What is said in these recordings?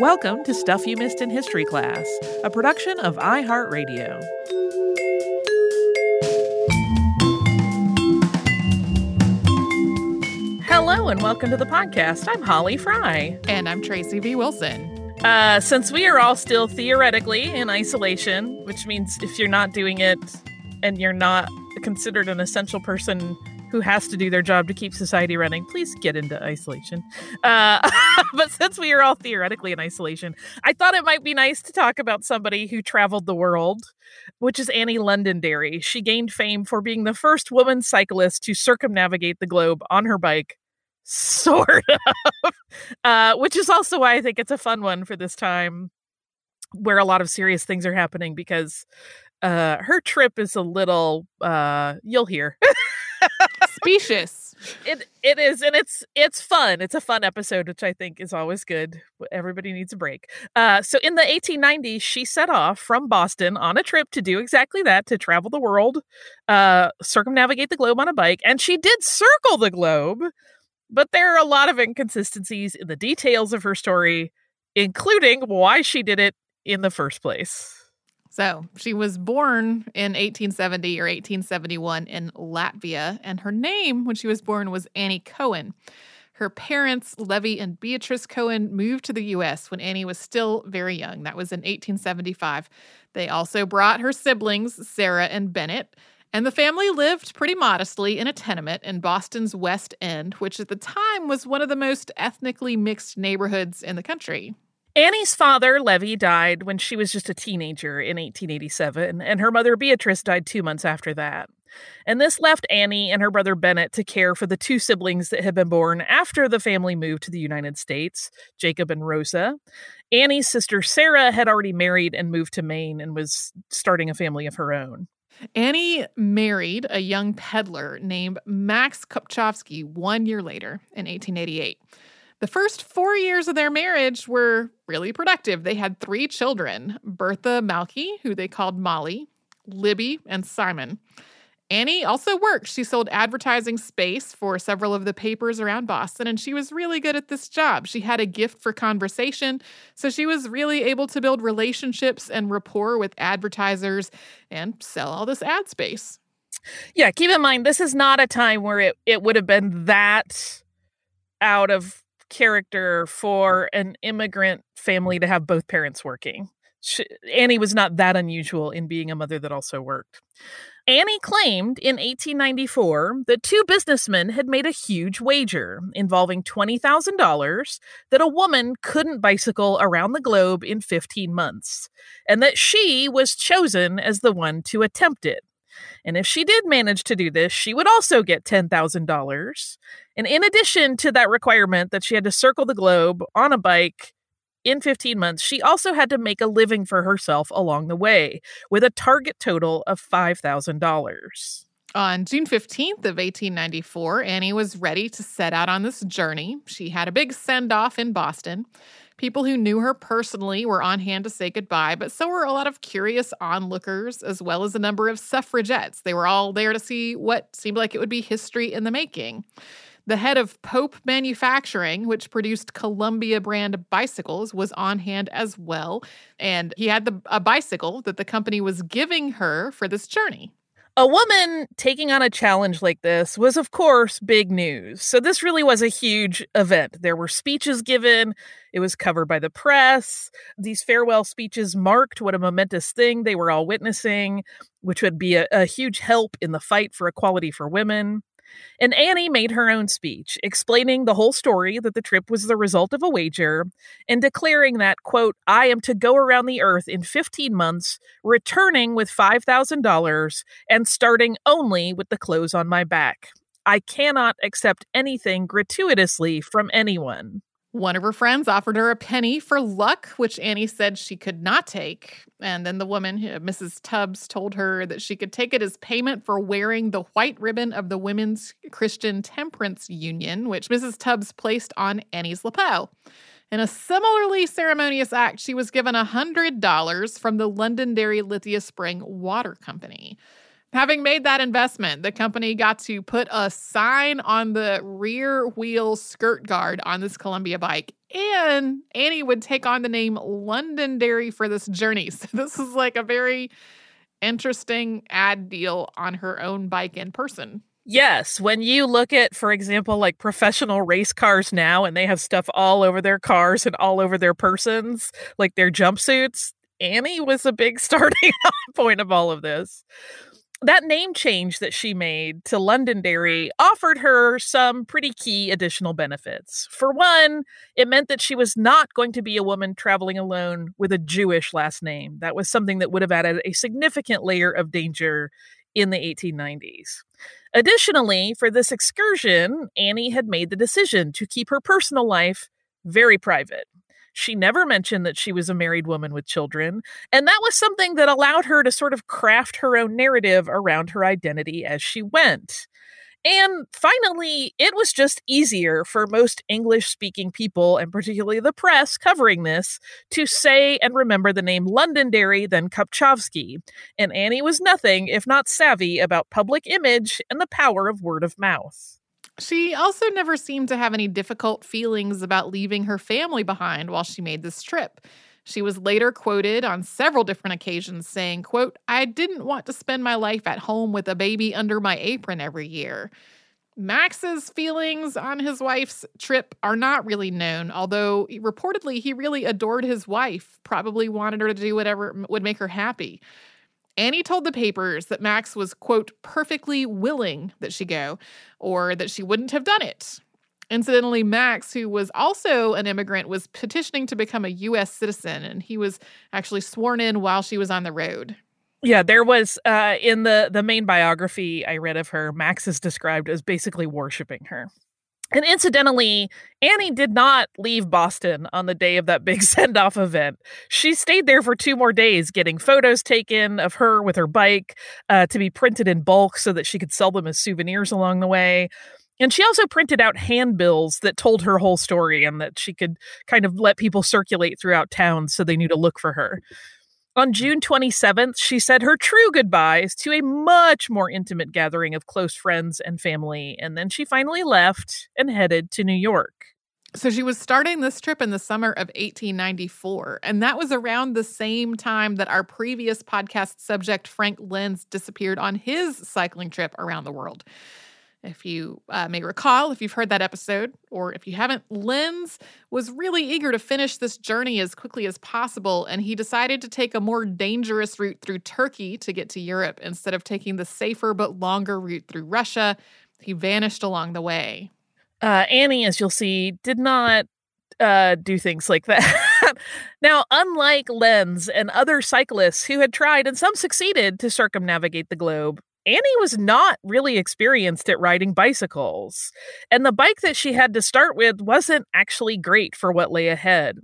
Welcome to Stuff You Missed in History Class, a production of iHeartRadio. Hello and welcome to the podcast. I'm Holly Fry. And I'm Tracy V. Wilson. Uh, since we are all still theoretically in isolation, which means if you're not doing it and you're not considered an essential person who has to do their job to keep society running, please get into isolation. Uh, but since we are all theoretically in isolation, I thought it might be nice to talk about somebody who traveled the world, which is Annie Londonderry. She gained fame for being the first woman cyclist to circumnavigate the globe on her bike. Sort of, uh, which is also why I think it's a fun one for this time where a lot of serious things are happening because uh, her trip is a little, uh, you'll hear. Specious. It it is, and it's it's fun. It's a fun episode, which I think is always good. Everybody needs a break. Uh, so in the 1890s, she set off from Boston on a trip to do exactly that, to travel the world, uh, circumnavigate the globe on a bike, and she did circle the globe. But there are a lot of inconsistencies in the details of her story, including why she did it in the first place. So she was born in 1870 or 1871 in Latvia, and her name when she was born was Annie Cohen. Her parents, Levy and Beatrice Cohen, moved to the U.S. when Annie was still very young. That was in 1875. They also brought her siblings, Sarah and Bennett, and the family lived pretty modestly in a tenement in Boston's West End, which at the time was one of the most ethnically mixed neighborhoods in the country. Annie's father, Levy, died when she was just a teenager in 1887, and her mother, Beatrice, died two months after that. And this left Annie and her brother Bennett to care for the two siblings that had been born after the family moved to the United States, Jacob and Rosa. Annie's sister Sarah had already married and moved to Maine and was starting a family of her own. Annie married a young peddler named Max Kopchovsky one year later in 1888. The first four years of their marriage were really productive. They had three children Bertha Malky, who they called Molly, Libby, and Simon. Annie also worked. She sold advertising space for several of the papers around Boston, and she was really good at this job. She had a gift for conversation, so she was really able to build relationships and rapport with advertisers and sell all this ad space. Yeah, keep in mind, this is not a time where it, it would have been that out of character for an immigrant family to have both parents working. She, Annie was not that unusual in being a mother that also worked. Annie claimed in 1894 that two businessmen had made a huge wager involving $20,000 that a woman couldn't bicycle around the globe in 15 months, and that she was chosen as the one to attempt it. And if she did manage to do this, she would also get $10,000. And in addition to that requirement that she had to circle the globe on a bike in 15 months, she also had to make a living for herself along the way with a target total of $5,000. On June 15th of 1894, Annie was ready to set out on this journey. She had a big send off in Boston. People who knew her personally were on hand to say goodbye, but so were a lot of curious onlookers, as well as a number of suffragettes. They were all there to see what seemed like it would be history in the making. The head of Pope Manufacturing, which produced Columbia brand bicycles, was on hand as well. And he had the, a bicycle that the company was giving her for this journey. A woman taking on a challenge like this was, of course, big news. So, this really was a huge event. There were speeches given, it was covered by the press. These farewell speeches marked what a momentous thing they were all witnessing, which would be a, a huge help in the fight for equality for women. And Annie made her own speech, explaining the whole story that the trip was the result of a wager and declaring that, quote, I am to go around the earth in 15 months, returning with $5,000 and starting only with the clothes on my back. I cannot accept anything gratuitously from anyone. One of her friends offered her a penny for luck, which Annie said she could not take. And then the woman, uh, Mrs. Tubbs, told her that she could take it as payment for wearing the white ribbon of the Women's Christian Temperance Union, which Mrs. Tubbs placed on Annie's lapel. In a similarly ceremonious act, she was given $100 from the Londonderry Lithia Spring Water Company. Having made that investment, the company got to put a sign on the rear wheel skirt guard on this Columbia bike. And Annie would take on the name Londonderry for this journey. So this is like a very interesting ad deal on her own bike in person. Yes, when you look at, for example, like professional race cars now, and they have stuff all over their cars and all over their persons, like their jumpsuits, Annie was a big starting point of all of this that name change that she made to Londonderry offered her some pretty key additional benefits. For one, it meant that she was not going to be a woman traveling alone with a Jewish last name. That was something that would have added a significant layer of danger in the 1890s. Additionally, for this excursion, Annie had made the decision to keep her personal life very private. She never mentioned that she was a married woman with children, and that was something that allowed her to sort of craft her own narrative around her identity as she went. And finally, it was just easier for most English speaking people, and particularly the press covering this, to say and remember the name Londonderry than Kopchovsky. And Annie was nothing if not savvy about public image and the power of word of mouth. She also never seemed to have any difficult feelings about leaving her family behind while she made this trip. She was later quoted on several different occasions saying, quote, I didn't want to spend my life at home with a baby under my apron every year. Max's feelings on his wife's trip are not really known, although reportedly he really adored his wife, probably wanted her to do whatever would make her happy. Annie told the papers that Max was, quote, perfectly willing that she go, or that she wouldn't have done it. Incidentally, Max, who was also an immigrant, was petitioning to become a U.S. citizen, and he was actually sworn in while she was on the road. Yeah, there was uh, in the the main biography I read of her. Max is described as basically worshiping her. And incidentally, Annie did not leave Boston on the day of that big send off event. She stayed there for two more days, getting photos taken of her with her bike uh, to be printed in bulk so that she could sell them as souvenirs along the way. And she also printed out handbills that told her whole story and that she could kind of let people circulate throughout town so they knew to look for her. On June 27th, she said her true goodbyes to a much more intimate gathering of close friends and family, and then she finally left and headed to New York. So she was starting this trip in the summer of 1894, and that was around the same time that our previous podcast subject, Frank Lenz, disappeared on his cycling trip around the world. If you uh, may recall, if you've heard that episode, or if you haven't, Lenz was really eager to finish this journey as quickly as possible, and he decided to take a more dangerous route through Turkey to get to Europe instead of taking the safer but longer route through Russia. He vanished along the way. Uh, Annie, as you'll see, did not uh, do things like that. now, unlike Lenz and other cyclists who had tried and some succeeded to circumnavigate the globe, Annie was not really experienced at riding bicycles, and the bike that she had to start with wasn't actually great for what lay ahead.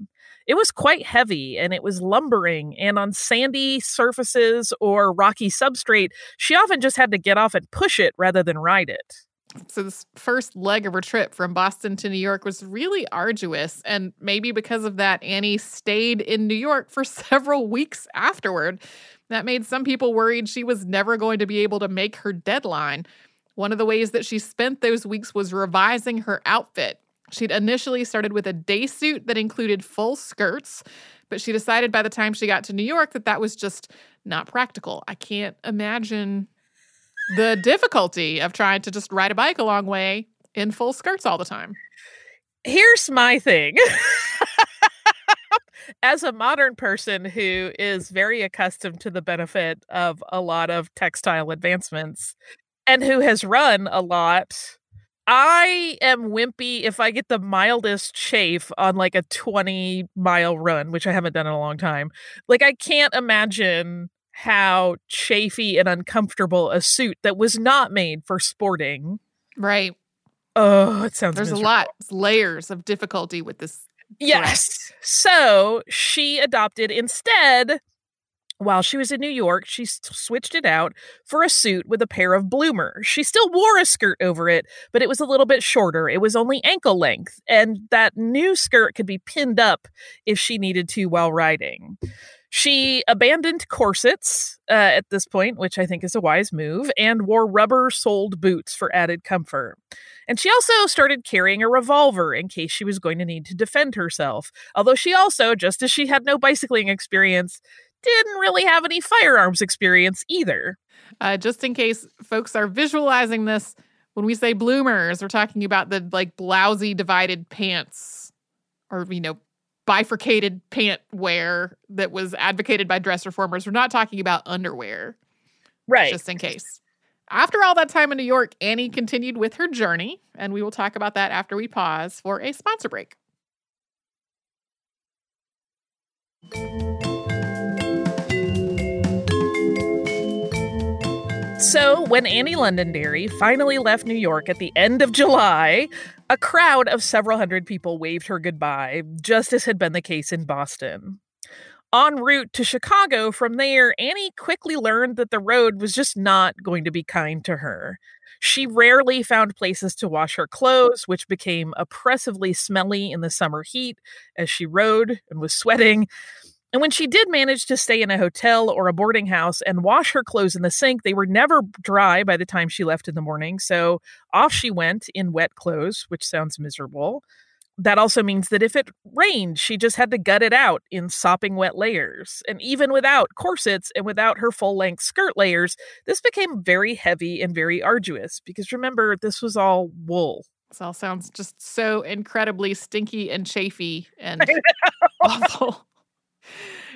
It was quite heavy and it was lumbering, and on sandy surfaces or rocky substrate, she often just had to get off and push it rather than ride it. So, this first leg of her trip from Boston to New York was really arduous. And maybe because of that, Annie stayed in New York for several weeks afterward. That made some people worried she was never going to be able to make her deadline. One of the ways that she spent those weeks was revising her outfit. She'd initially started with a day suit that included full skirts, but she decided by the time she got to New York that that was just not practical. I can't imagine the difficulty of trying to just ride a bike a long way in full skirts all the time. Here's my thing. as a modern person who is very accustomed to the benefit of a lot of textile advancements and who has run a lot, I am wimpy if I get the mildest chafe on like a 20 mile run, which I haven't done in a long time. Like, I can't imagine how chafy and uncomfortable a suit that was not made for sporting. Right. Oh, it sounds There's miserable. a lot, layers of difficulty with this Yes. So she adopted instead, while she was in New York, she switched it out for a suit with a pair of bloomers. She still wore a skirt over it, but it was a little bit shorter. It was only ankle length, and that new skirt could be pinned up if she needed to while riding. She abandoned corsets uh, at this point, which I think is a wise move, and wore rubber soled boots for added comfort. And she also started carrying a revolver in case she was going to need to defend herself. Although she also, just as she had no bicycling experience, didn't really have any firearms experience either. Uh, just in case folks are visualizing this, when we say bloomers, we're talking about the like blousy divided pants or, you know, bifurcated pant wear that was advocated by dress reformers. We're not talking about underwear. Right. Just in case. After all that time in New York, Annie continued with her journey, and we will talk about that after we pause for a sponsor break. So, when Annie Londonderry finally left New York at the end of July, a crowd of several hundred people waved her goodbye, just as had been the case in Boston. En route to Chicago from there, Annie quickly learned that the road was just not going to be kind to her. She rarely found places to wash her clothes, which became oppressively smelly in the summer heat as she rode and was sweating. And when she did manage to stay in a hotel or a boarding house and wash her clothes in the sink, they were never dry by the time she left in the morning. So off she went in wet clothes, which sounds miserable. That also means that if it rained, she just had to gut it out in sopping wet layers. And even without corsets and without her full length skirt layers, this became very heavy and very arduous because remember, this was all wool. This all sounds just so incredibly stinky and chafy and awful.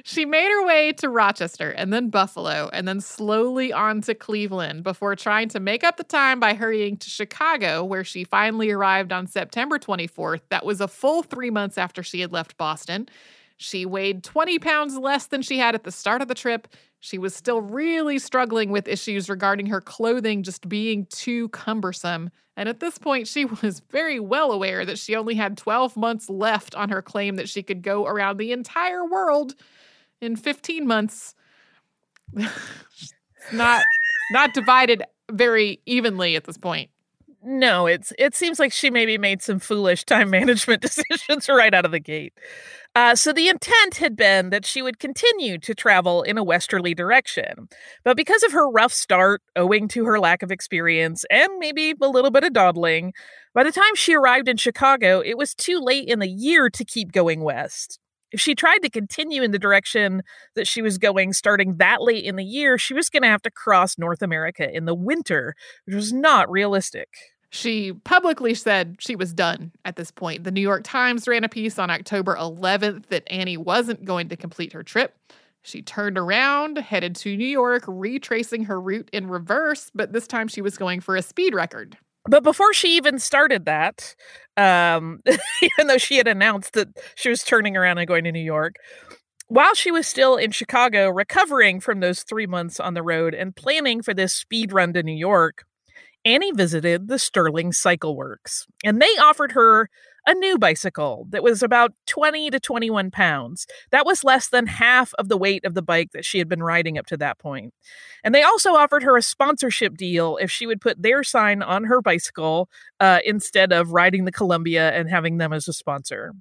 She made her way to Rochester and then Buffalo and then slowly on to Cleveland before trying to make up the time by hurrying to Chicago, where she finally arrived on September 24th. That was a full three months after she had left Boston. She weighed 20 pounds less than she had at the start of the trip. She was still really struggling with issues regarding her clothing just being too cumbersome. And at this point, she was very well aware that she only had 12 months left on her claim that she could go around the entire world in 15 months. not not divided very evenly at this point. No, it's it seems like she maybe made some foolish time management decisions right out of the gate. Uh, so the intent had been that she would continue to travel in a westerly direction. But because of her rough start, owing to her lack of experience and maybe a little bit of dawdling, by the time she arrived in Chicago, it was too late in the year to keep going west. If she tried to continue in the direction that she was going starting that late in the year, she was going to have to cross North America in the winter, which was not realistic. She publicly said she was done at this point. The New York Times ran a piece on October 11th that Annie wasn't going to complete her trip. She turned around, headed to New York, retracing her route in reverse, but this time she was going for a speed record. But before she even started that, um, even though she had announced that she was turning around and going to New York, while she was still in Chicago, recovering from those three months on the road and planning for this speed run to New York, Annie visited the Sterling Cycle Works, and they offered her a new bicycle that was about 20 to 21 pounds. That was less than half of the weight of the bike that she had been riding up to that point. And they also offered her a sponsorship deal if she would put their sign on her bicycle uh, instead of riding the Columbia and having them as a sponsor.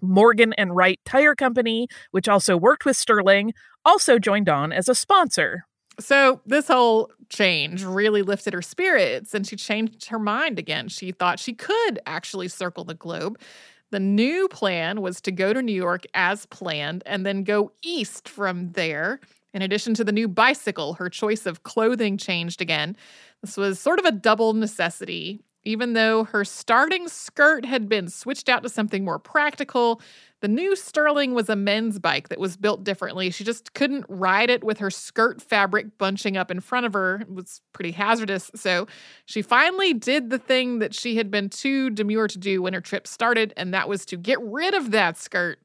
Morgan and Wright Tire Company, which also worked with Sterling, also joined on as a sponsor. So, this whole change really lifted her spirits and she changed her mind again. She thought she could actually circle the globe. The new plan was to go to New York as planned and then go east from there. In addition to the new bicycle, her choice of clothing changed again. This was sort of a double necessity. Even though her starting skirt had been switched out to something more practical, the new Sterling was a men's bike that was built differently. She just couldn't ride it with her skirt fabric bunching up in front of her. It was pretty hazardous. So she finally did the thing that she had been too demure to do when her trip started, and that was to get rid of that skirt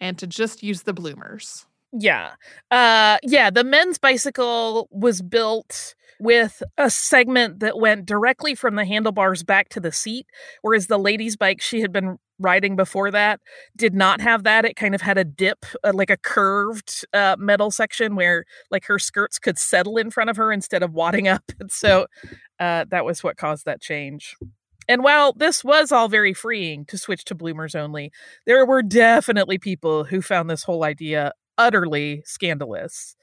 and to just use the bloomers. Yeah. Uh yeah, the men's bicycle was built with a segment that went directly from the handlebars back to the seat, whereas the ladies' bike she had been riding before that did not have that. It kind of had a dip, uh, like a curved uh, metal section where like her skirts could settle in front of her instead of wadding up. And so uh, that was what caused that change. And while this was all very freeing to switch to bloomers only, there were definitely people who found this whole idea utterly scandalous.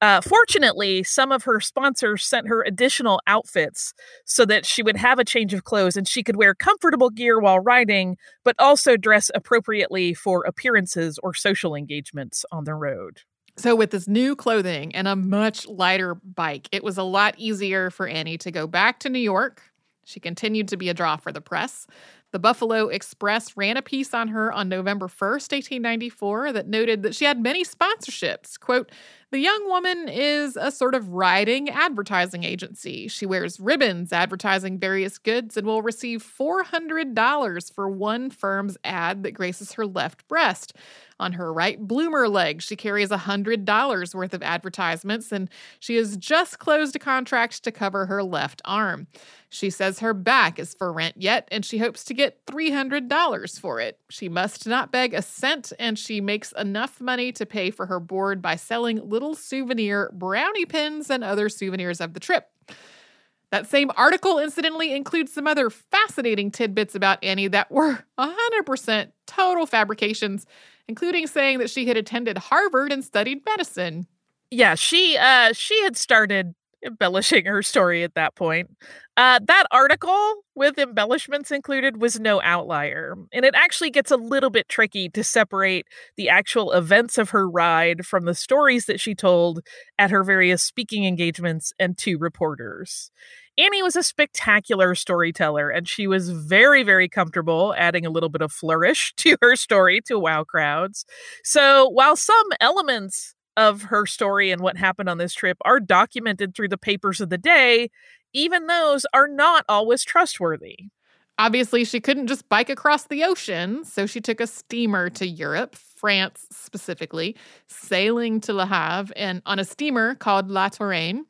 Uh, fortunately, some of her sponsors sent her additional outfits so that she would have a change of clothes and she could wear comfortable gear while riding, but also dress appropriately for appearances or social engagements on the road. So, with this new clothing and a much lighter bike, it was a lot easier for Annie to go back to New York. She continued to be a draw for the press. The Buffalo Express ran a piece on her on November 1st, 1894, that noted that she had many sponsorships. Quote, the young woman is a sort of riding advertising agency. She wears ribbons advertising various goods and will receive $400 for one firm's ad that graces her left breast. On her right bloomer leg, she carries $100 worth of advertisements, and she has just closed a contract to cover her left arm. She says her back is for rent yet, and she hopes to get $300 for it. She must not beg a cent, and she makes enough money to pay for her board by selling little souvenir brownie pins and other souvenirs of the trip. That same article, incidentally, includes some other fascinating tidbits about Annie that were 100% total fabrications, including saying that she had attended Harvard and studied medicine. Yeah, she uh she had started embellishing her story at that point. Uh, that article with embellishments included was no outlier, and it actually gets a little bit tricky to separate the actual events of her ride from the stories that she told at her various speaking engagements and to reporters. Annie was a spectacular storyteller, and she was very, very comfortable adding a little bit of flourish to her story to wow crowds. So while some elements of her story and what happened on this trip are documented through the papers of the day, even those are not always trustworthy. Obviously, she couldn't just bike across the ocean, so she took a steamer to Europe, France specifically, sailing to Le Havre and on a steamer called La Touraine.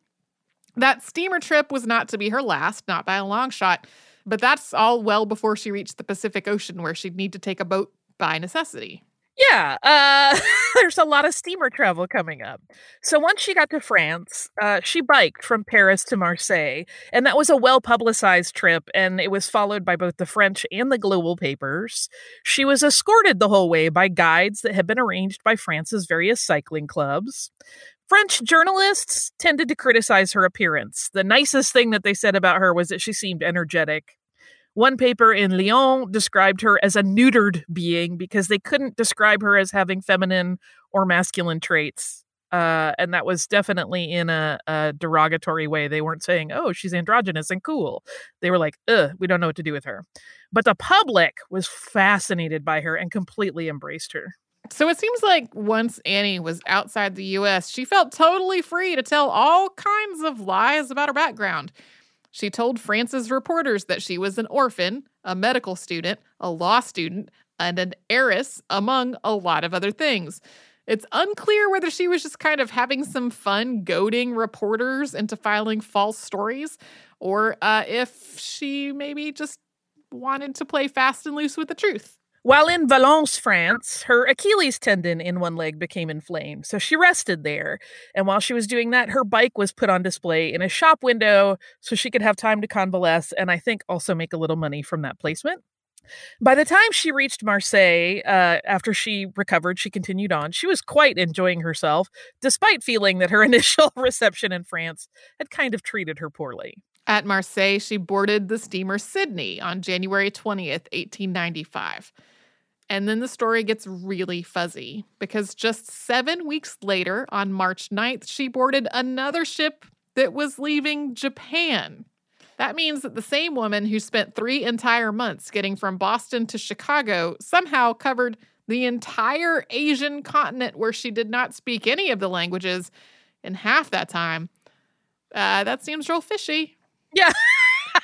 That steamer trip was not to be her last, not by a long shot, but that's all well before she reached the Pacific Ocean where she'd need to take a boat by necessity. Yeah, uh, there's a lot of steamer travel coming up. So once she got to France, uh, she biked from Paris to Marseille, and that was a well publicized trip, and it was followed by both the French and the global papers. She was escorted the whole way by guides that had been arranged by France's various cycling clubs. French journalists tended to criticize her appearance. The nicest thing that they said about her was that she seemed energetic one paper in Lyon described her as a neutered being because they couldn't describe her as having feminine or masculine traits. Uh, and that was definitely in a, a, derogatory way. They weren't saying, "Oh, she's androgynous and cool." They were like, "Ugh, we don't know what to do with her." But the public was fascinated by her and completely embraced her. So it seems like once Annie was outside the U.S., she felt totally free to tell all kinds of lies about her background. She told France's reporters that she was an orphan, a medical student, a law student, and an heiress, among a lot of other things. It's unclear whether she was just kind of having some fun goading reporters into filing false stories, or uh, if she maybe just wanted to play fast and loose with the truth. While in Valence, France, her Achilles tendon in one leg became inflamed, so she rested there. And while she was doing that, her bike was put on display in a shop window so she could have time to convalesce and I think also make a little money from that placement. By the time she reached Marseille, uh, after she recovered, she continued on. She was quite enjoying herself, despite feeling that her initial reception in France had kind of treated her poorly. At Marseille, she boarded the steamer Sydney on January 20th, 1895. And then the story gets really fuzzy because just seven weeks later, on March 9th, she boarded another ship that was leaving Japan. That means that the same woman who spent three entire months getting from Boston to Chicago somehow covered the entire Asian continent where she did not speak any of the languages in half that time. Uh, that seems real fishy. Yeah.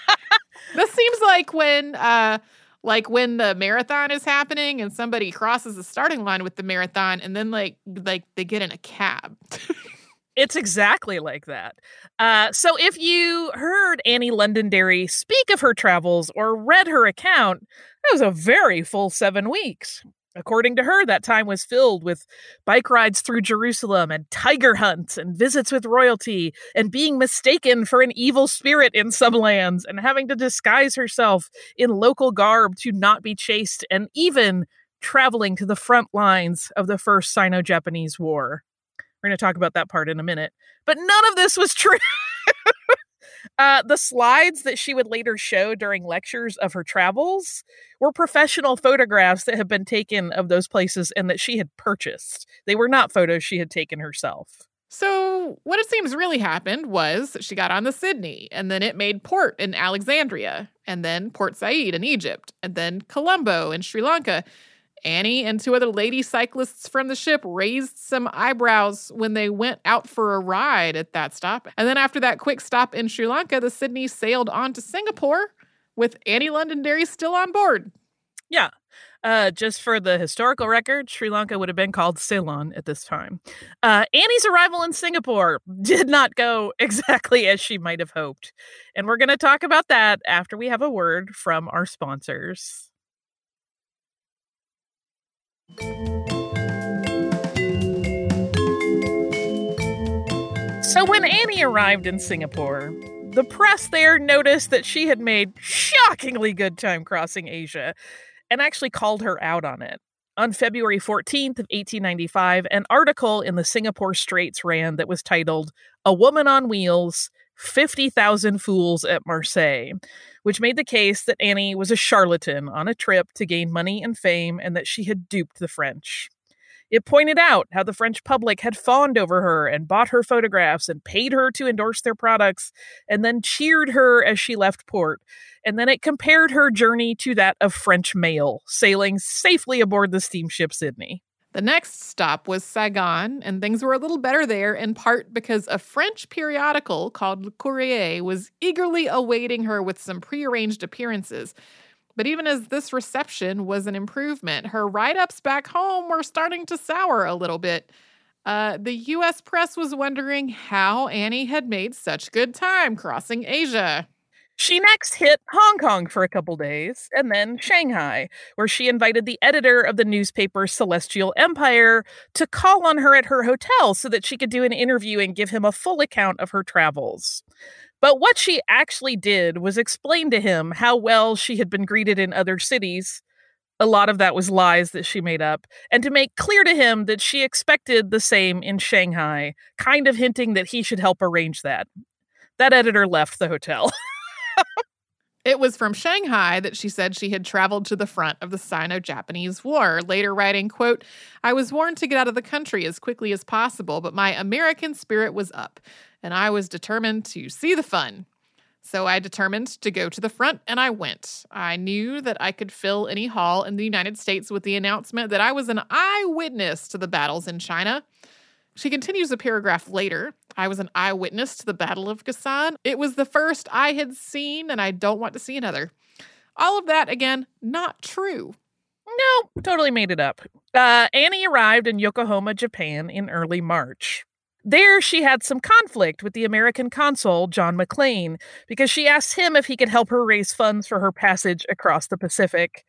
this seems like when uh, like when the marathon is happening and somebody crosses the starting line with the marathon and then like like they get in a cab. it's exactly like that. Uh, so if you heard Annie Londonderry speak of her travels or read her account, that was a very full seven weeks. According to her, that time was filled with bike rides through Jerusalem and tiger hunts and visits with royalty and being mistaken for an evil spirit in some lands and having to disguise herself in local garb to not be chased and even traveling to the front lines of the first Sino Japanese War. We're going to talk about that part in a minute. But none of this was true. Uh, the slides that she would later show during lectures of her travels were professional photographs that had been taken of those places and that she had purchased. They were not photos she had taken herself. So, what it seems really happened was she got on the Sydney, and then it made port in Alexandria, and then Port Said in Egypt, and then Colombo in Sri Lanka. Annie and two other lady cyclists from the ship raised some eyebrows when they went out for a ride at that stop. And then after that quick stop in Sri Lanka, the Sydney sailed on to Singapore with Annie Londonderry still on board. Yeah. Uh, just for the historical record, Sri Lanka would have been called Ceylon at this time. Uh, Annie's arrival in Singapore did not go exactly as she might have hoped. And we're going to talk about that after we have a word from our sponsors. So when Annie arrived in Singapore, the press there noticed that she had made shockingly good time crossing Asia and actually called her out on it. On February 14th of 1895, an article in the Singapore Straits ran that was titled A Woman on Wheels 50,000 Fools at Marseille, which made the case that Annie was a charlatan on a trip to gain money and fame and that she had duped the French. It pointed out how the French public had fawned over her and bought her photographs and paid her to endorse their products and then cheered her as she left port. And then it compared her journey to that of French mail, sailing safely aboard the steamship Sydney. The next stop was Saigon, and things were a little better there, in part because a French periodical called Le Courrier was eagerly awaiting her with some prearranged appearances. But even as this reception was an improvement, her write ups back home were starting to sour a little bit. Uh, the US press was wondering how Annie had made such good time crossing Asia. She next hit Hong Kong for a couple days, and then Shanghai, where she invited the editor of the newspaper Celestial Empire to call on her at her hotel so that she could do an interview and give him a full account of her travels. But what she actually did was explain to him how well she had been greeted in other cities. A lot of that was lies that she made up, and to make clear to him that she expected the same in Shanghai, kind of hinting that he should help arrange that. That editor left the hotel. It was from Shanghai that she said she had traveled to the front of the Sino-Japanese War, later writing, quote, I was warned to get out of the country as quickly as possible, but my American spirit was up, and I was determined to see the fun. So I determined to go to the front, and I went. I knew that I could fill any hall in the United States with the announcement that I was an eyewitness to the battles in China. She continues a paragraph later. I was an eyewitness to the Battle of Khasan. It was the first I had seen, and I don't want to see another. All of that, again, not true. No, totally made it up. Uh, Annie arrived in Yokohama, Japan in early March. There, she had some conflict with the American consul, John McLean, because she asked him if he could help her raise funds for her passage across the Pacific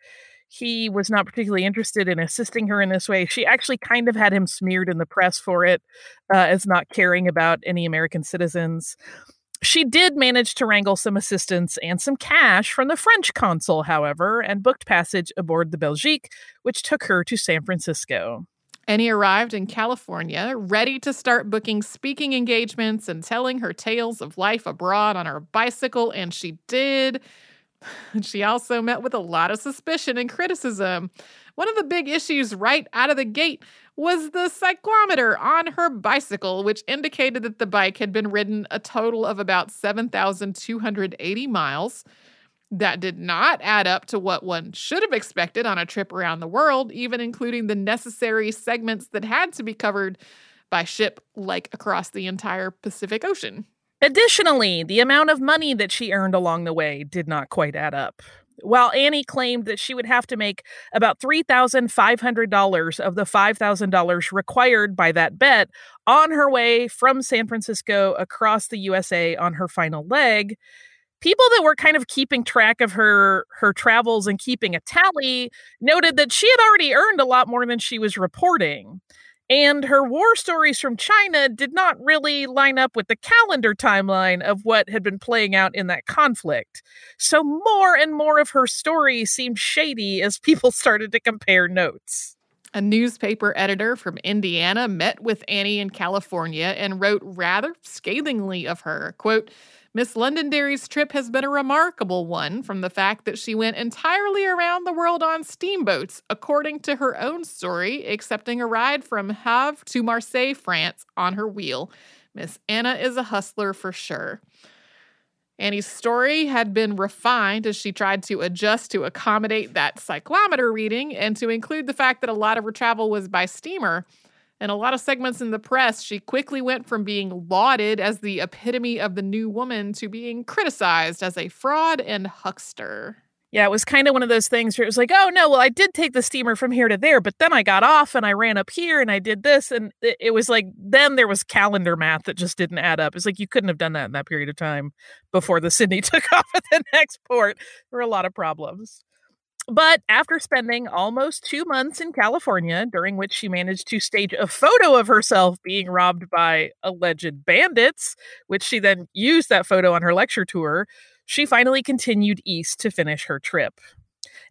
he was not particularly interested in assisting her in this way. She actually kind of had him smeared in the press for it uh, as not caring about any American citizens. She did manage to wrangle some assistance and some cash from the French consul, however, and booked passage aboard the Belgique, which took her to San Francisco. And he arrived in California, ready to start booking speaking engagements and telling her tales of life abroad on her bicycle, and she did. She also met with a lot of suspicion and criticism. One of the big issues right out of the gate was the cyclometer on her bicycle, which indicated that the bike had been ridden a total of about 7,280 miles. That did not add up to what one should have expected on a trip around the world, even including the necessary segments that had to be covered by ship, like across the entire Pacific Ocean. Additionally, the amount of money that she earned along the way did not quite add up. While Annie claimed that she would have to make about $3,500 of the $5,000 required by that bet on her way from San Francisco across the USA on her final leg, people that were kind of keeping track of her her travels and keeping a tally noted that she had already earned a lot more than she was reporting. And her war stories from China did not really line up with the calendar timeline of what had been playing out in that conflict. So more and more of her story seemed shady as people started to compare notes. A newspaper editor from Indiana met with Annie in California and wrote rather scathingly of her. Quote, Miss Londonderry's trip has been a remarkable one from the fact that she went entirely around the world on steamboats, according to her own story, accepting a ride from Havre to Marseille, France, on her wheel. Miss Anna is a hustler for sure. Annie's story had been refined as she tried to adjust to accommodate that cyclometer reading and to include the fact that a lot of her travel was by steamer. In a lot of segments in the press, she quickly went from being lauded as the epitome of the new woman to being criticized as a fraud and huckster. Yeah, it was kind of one of those things where it was like, oh no, well, I did take the steamer from here to there, but then I got off and I ran up here and I did this. And it, it was like, then there was calendar math that just didn't add up. It's like you couldn't have done that in that period of time before the Sydney took off at the next port. There were a lot of problems. But after spending almost two months in California, during which she managed to stage a photo of herself being robbed by alleged bandits, which she then used that photo on her lecture tour, she finally continued east to finish her trip.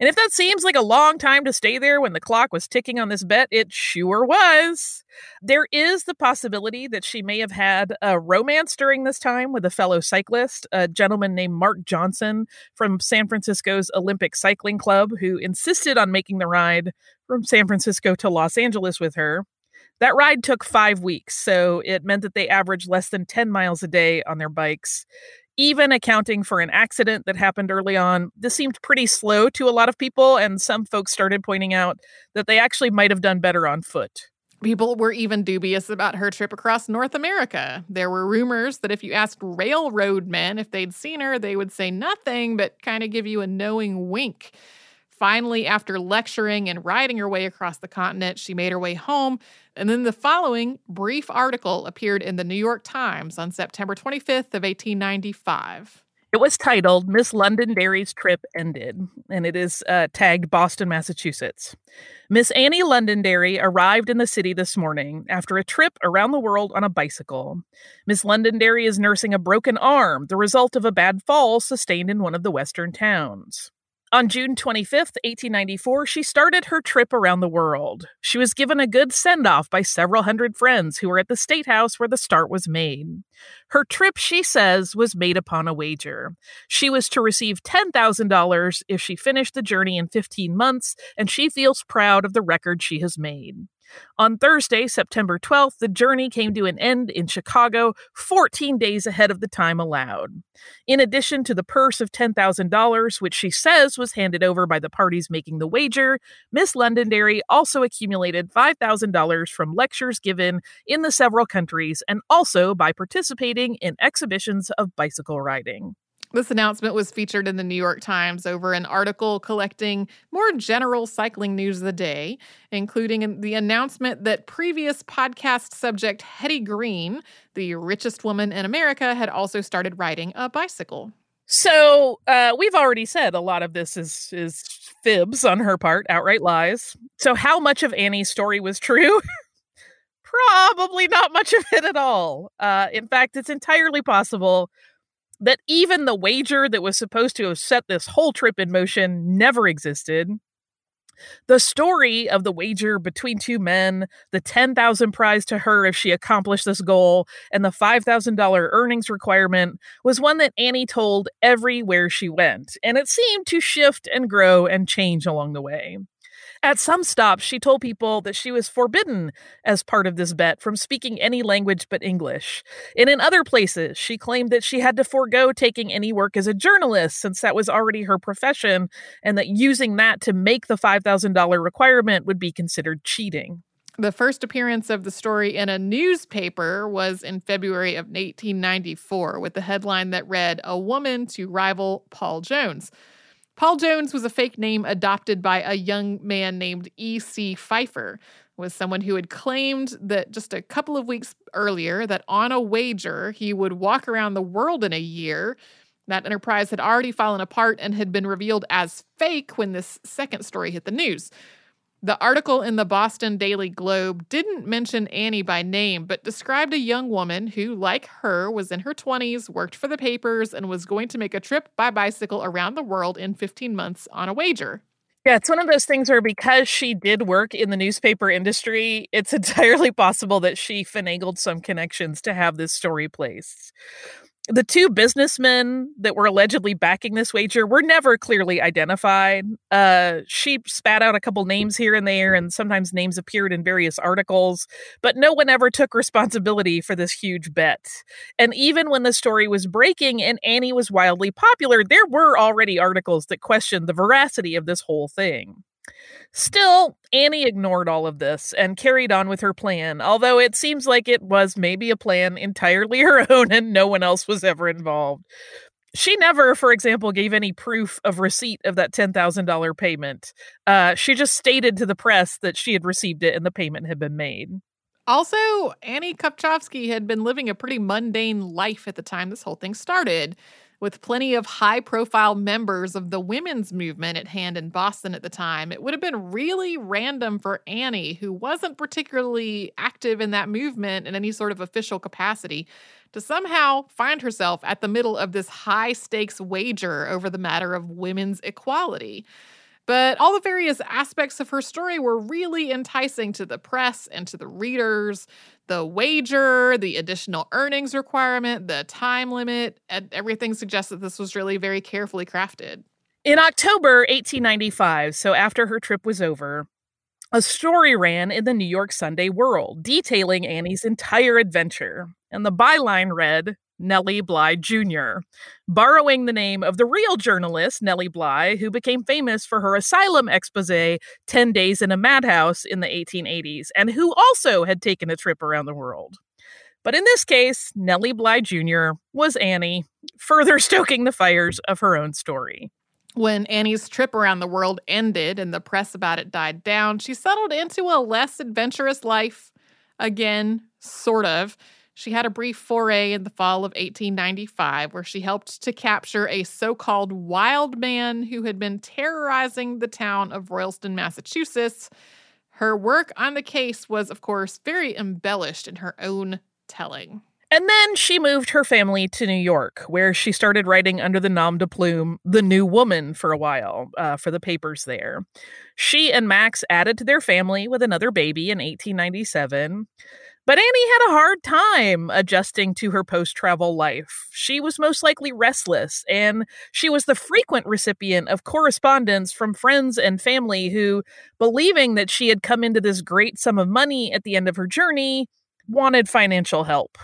And if that seems like a long time to stay there when the clock was ticking on this bet, it sure was. There is the possibility that she may have had a romance during this time with a fellow cyclist, a gentleman named Mark Johnson from San Francisco's Olympic Cycling Club, who insisted on making the ride from San Francisco to Los Angeles with her. That ride took five weeks, so it meant that they averaged less than 10 miles a day on their bikes even accounting for an accident that happened early on, this seemed pretty slow to a lot of people, and some folks started pointing out that they actually might have done better on foot. People were even dubious about her trip across North America. There were rumors that if you asked railroad men if they'd seen her, they would say nothing but kind of give you a knowing wink. Finally, after lecturing and riding her way across the continent, she made her way home. And then the following brief article appeared in the New York Times on September 25th of 1895. It was titled Miss Londonderry's Trip Ended, and it is uh, tagged Boston, Massachusetts. Miss Annie Londonderry arrived in the city this morning after a trip around the world on a bicycle. Miss Londonderry is nursing a broken arm, the result of a bad fall sustained in one of the western towns. On June 25th, 1894, she started her trip around the world. She was given a good send off by several hundred friends who were at the State House where the start was made. Her trip, she says, was made upon a wager. She was to receive $10,000 if she finished the journey in 15 months, and she feels proud of the record she has made. On Thursday, September 12th, the journey came to an end in Chicago 14 days ahead of the time allowed. In addition to the purse of $10,000, which she says was handed over by the parties making the wager, Miss Londonderry also accumulated $5,000 from lectures given in the several countries and also by participating in exhibitions of bicycle riding. This announcement was featured in the New York Times over an article collecting more general cycling news of the day, including the announcement that previous podcast subject Hetty Green, the richest woman in America, had also started riding a bicycle. So uh, we've already said a lot of this is is fibs on her part, outright lies. So how much of Annie's story was true? Probably not much of it at all. Uh, in fact, it's entirely possible that even the wager that was supposed to have set this whole trip in motion never existed. The story of the wager between two men, the 10,000 prize to her if she accomplished this goal, and the $5,000 earnings requirement was one that Annie told everywhere she went, and it seemed to shift and grow and change along the way. At some stops, she told people that she was forbidden as part of this bet from speaking any language but English. And in other places, she claimed that she had to forego taking any work as a journalist since that was already her profession, and that using that to make the $5,000 requirement would be considered cheating. The first appearance of the story in a newspaper was in February of 1894 with the headline that read, A Woman to Rival Paul Jones. Paul Jones was a fake name adopted by a young man named E.C. Pfeiffer, was someone who had claimed that just a couple of weeks earlier that on a wager he would walk around the world in a year. That enterprise had already fallen apart and had been revealed as fake when this second story hit the news. The article in the Boston Daily Globe didn't mention Annie by name, but described a young woman who, like her, was in her 20s, worked for the papers, and was going to make a trip by bicycle around the world in 15 months on a wager. Yeah, it's one of those things where because she did work in the newspaper industry, it's entirely possible that she finagled some connections to have this story placed the two businessmen that were allegedly backing this wager were never clearly identified. Uh, she spat out a couple names here and there, and sometimes names appeared in various articles, but no one ever took responsibility for this huge bet. And even when the story was breaking and Annie was wildly popular, there were already articles that questioned the veracity of this whole thing. Still, Annie ignored all of this and carried on with her plan, although it seems like it was maybe a plan entirely her own and no one else was ever involved. She never, for example, gave any proof of receipt of that $10,000 payment. Uh, she just stated to the press that she had received it and the payment had been made. Also, Annie Kopchovsky had been living a pretty mundane life at the time this whole thing started with plenty of high profile members of the women's movement at hand in Boston at the time, it would have been really random for Annie, who wasn't particularly active in that movement in any sort of official capacity, to somehow find herself at the middle of this high stakes wager over the matter of women's equality. But all the various aspects of her story were really enticing to the press and to the readers. The wager, the additional earnings requirement, the time limit, and everything suggests that this was really very carefully crafted. In October 1895, so after her trip was over, a story ran in the New York Sunday World detailing Annie's entire adventure. And the byline read Nellie Bly Jr., borrowing the name of the real journalist, Nellie Bly, who became famous for her asylum expose, 10 Days in a Madhouse, in the 1880s, and who also had taken a trip around the world. But in this case, Nellie Bly Jr. was Annie, further stoking the fires of her own story. When Annie's trip around the world ended and the press about it died down, she settled into a less adventurous life. Again, sort of. She had a brief foray in the fall of 1895 where she helped to capture a so called wild man who had been terrorizing the town of Royalston, Massachusetts. Her work on the case was, of course, very embellished in her own telling. And then she moved her family to New York, where she started writing under the nom de plume The New Woman for a while uh, for the papers there. She and Max added to their family with another baby in 1897. But Annie had a hard time adjusting to her post travel life. She was most likely restless, and she was the frequent recipient of correspondence from friends and family who, believing that she had come into this great sum of money at the end of her journey, wanted financial help.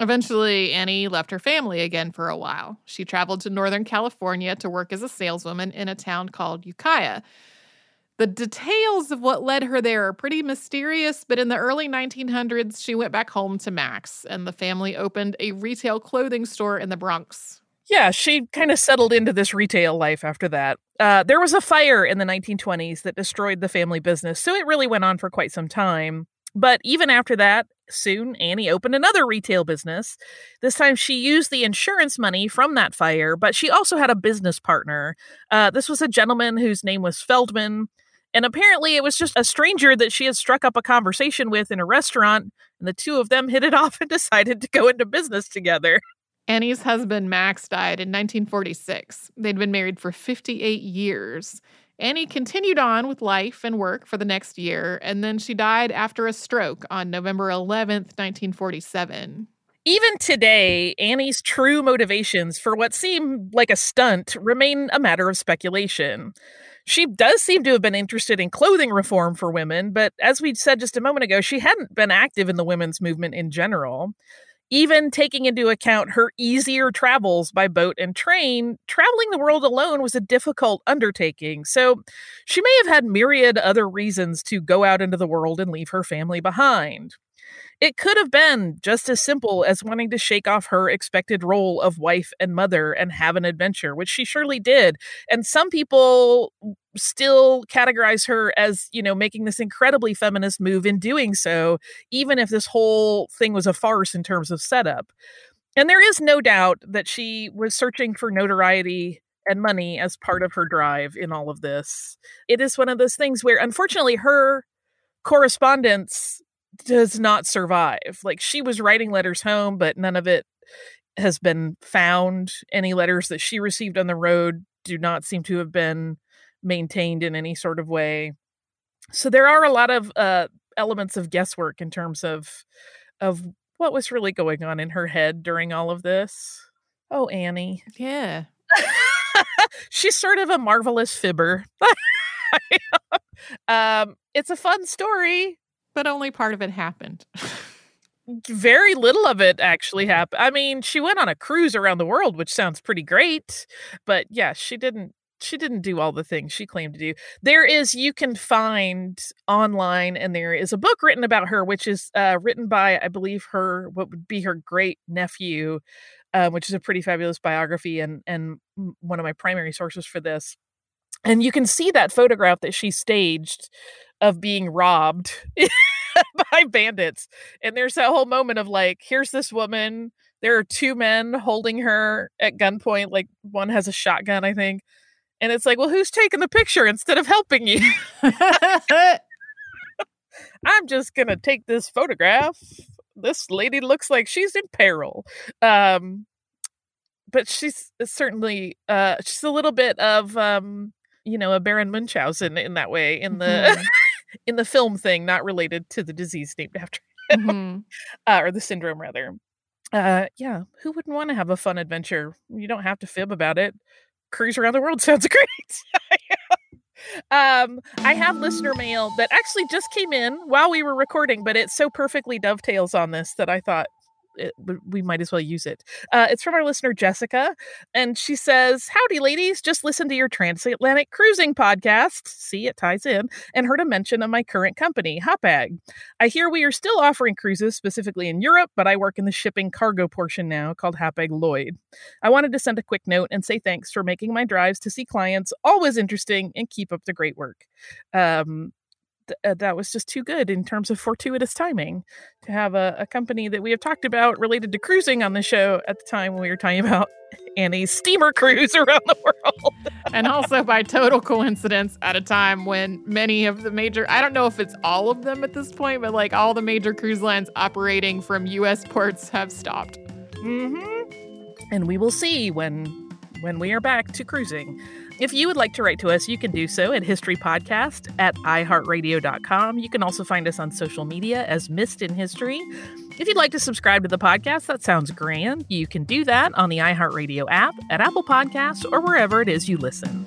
Eventually, Annie left her family again for a while. She traveled to Northern California to work as a saleswoman in a town called Ukiah. The details of what led her there are pretty mysterious, but in the early 1900s, she went back home to Max, and the family opened a retail clothing store in the Bronx. Yeah, she kind of settled into this retail life after that. Uh, there was a fire in the 1920s that destroyed the family business, so it really went on for quite some time. But even after that, soon Annie opened another retail business. This time she used the insurance money from that fire, but she also had a business partner. Uh, this was a gentleman whose name was Feldman. And apparently, it was just a stranger that she had struck up a conversation with in a restaurant, and the two of them hit it off and decided to go into business together. Annie's husband, Max, died in 1946. They'd been married for 58 years. Annie continued on with life and work for the next year, and then she died after a stroke on November 11th, 1947. Even today, Annie's true motivations for what seemed like a stunt remain a matter of speculation. She does seem to have been interested in clothing reform for women, but as we said just a moment ago, she hadn't been active in the women's movement in general. Even taking into account her easier travels by boat and train, traveling the world alone was a difficult undertaking. So she may have had myriad other reasons to go out into the world and leave her family behind. It could have been just as simple as wanting to shake off her expected role of wife and mother and have an adventure, which she surely did. And some people still categorize her as, you know, making this incredibly feminist move in doing so, even if this whole thing was a farce in terms of setup. And there is no doubt that she was searching for notoriety and money as part of her drive in all of this. It is one of those things where, unfortunately, her correspondence does not survive. Like she was writing letters home, but none of it has been found. Any letters that she received on the road do not seem to have been maintained in any sort of way. So there are a lot of uh, elements of guesswork in terms of of what was really going on in her head during all of this. Oh, Annie. Yeah. She's sort of a marvelous fibber. um, it's a fun story. But only part of it happened. Very little of it actually happened. I mean, she went on a cruise around the world, which sounds pretty great. But yeah, she didn't she didn't do all the things she claimed to do. There is you can find online, and there is a book written about her, which is uh, written by I believe her what would be her great nephew, uh, which is a pretty fabulous biography, and and one of my primary sources for this. And you can see that photograph that she staged of being robbed by bandits, and there's that whole moment of like, here's this woman. There are two men holding her at gunpoint. Like one has a shotgun, I think and it's like, well, who's taking the picture instead of helping you? I'm just going to take this photograph. This lady looks like she's in peril. Um, but she's certainly uh, she's a little bit of um, you know a Baron Munchausen in that way in the mm-hmm. in the film thing, not related to the disease named after him mm-hmm. uh, or the syndrome rather. Uh, yeah, who wouldn't want to have a fun adventure? You don't have to fib about it cruise around the world sounds great. um, I have listener mail that actually just came in while we were recording, but it so perfectly dovetails on this that I thought it, we might as well use it. Uh, it's from our listener Jessica, and she says, "Howdy, ladies! Just listened to your transatlantic cruising podcast. See, it ties in, and heard a mention of my current company, Hapag. I hear we are still offering cruises, specifically in Europe, but I work in the shipping cargo portion now, called Hapag Lloyd. I wanted to send a quick note and say thanks for making my drives to see clients always interesting, and keep up the great work." Um, th- uh, that was just too good in terms of fortuitous timing to have a, a, company that we have talked about related to cruising on the show at the time when we were talking about Annie's steamer cruise around the world. and also by total coincidence at a time when many of the major, I don't know if it's all of them at this point, but like all the major cruise lines operating from US ports have stopped. Mm-hmm. And we will see when when we are back to cruising. If you would like to write to us, you can do so at historypodcast at iheartradio.com. You can also find us on social media as Missed in History. If you'd like to subscribe to the podcast, that sounds grand. You can do that on the iHeartRadio app, at Apple Podcasts, or wherever it is you listen.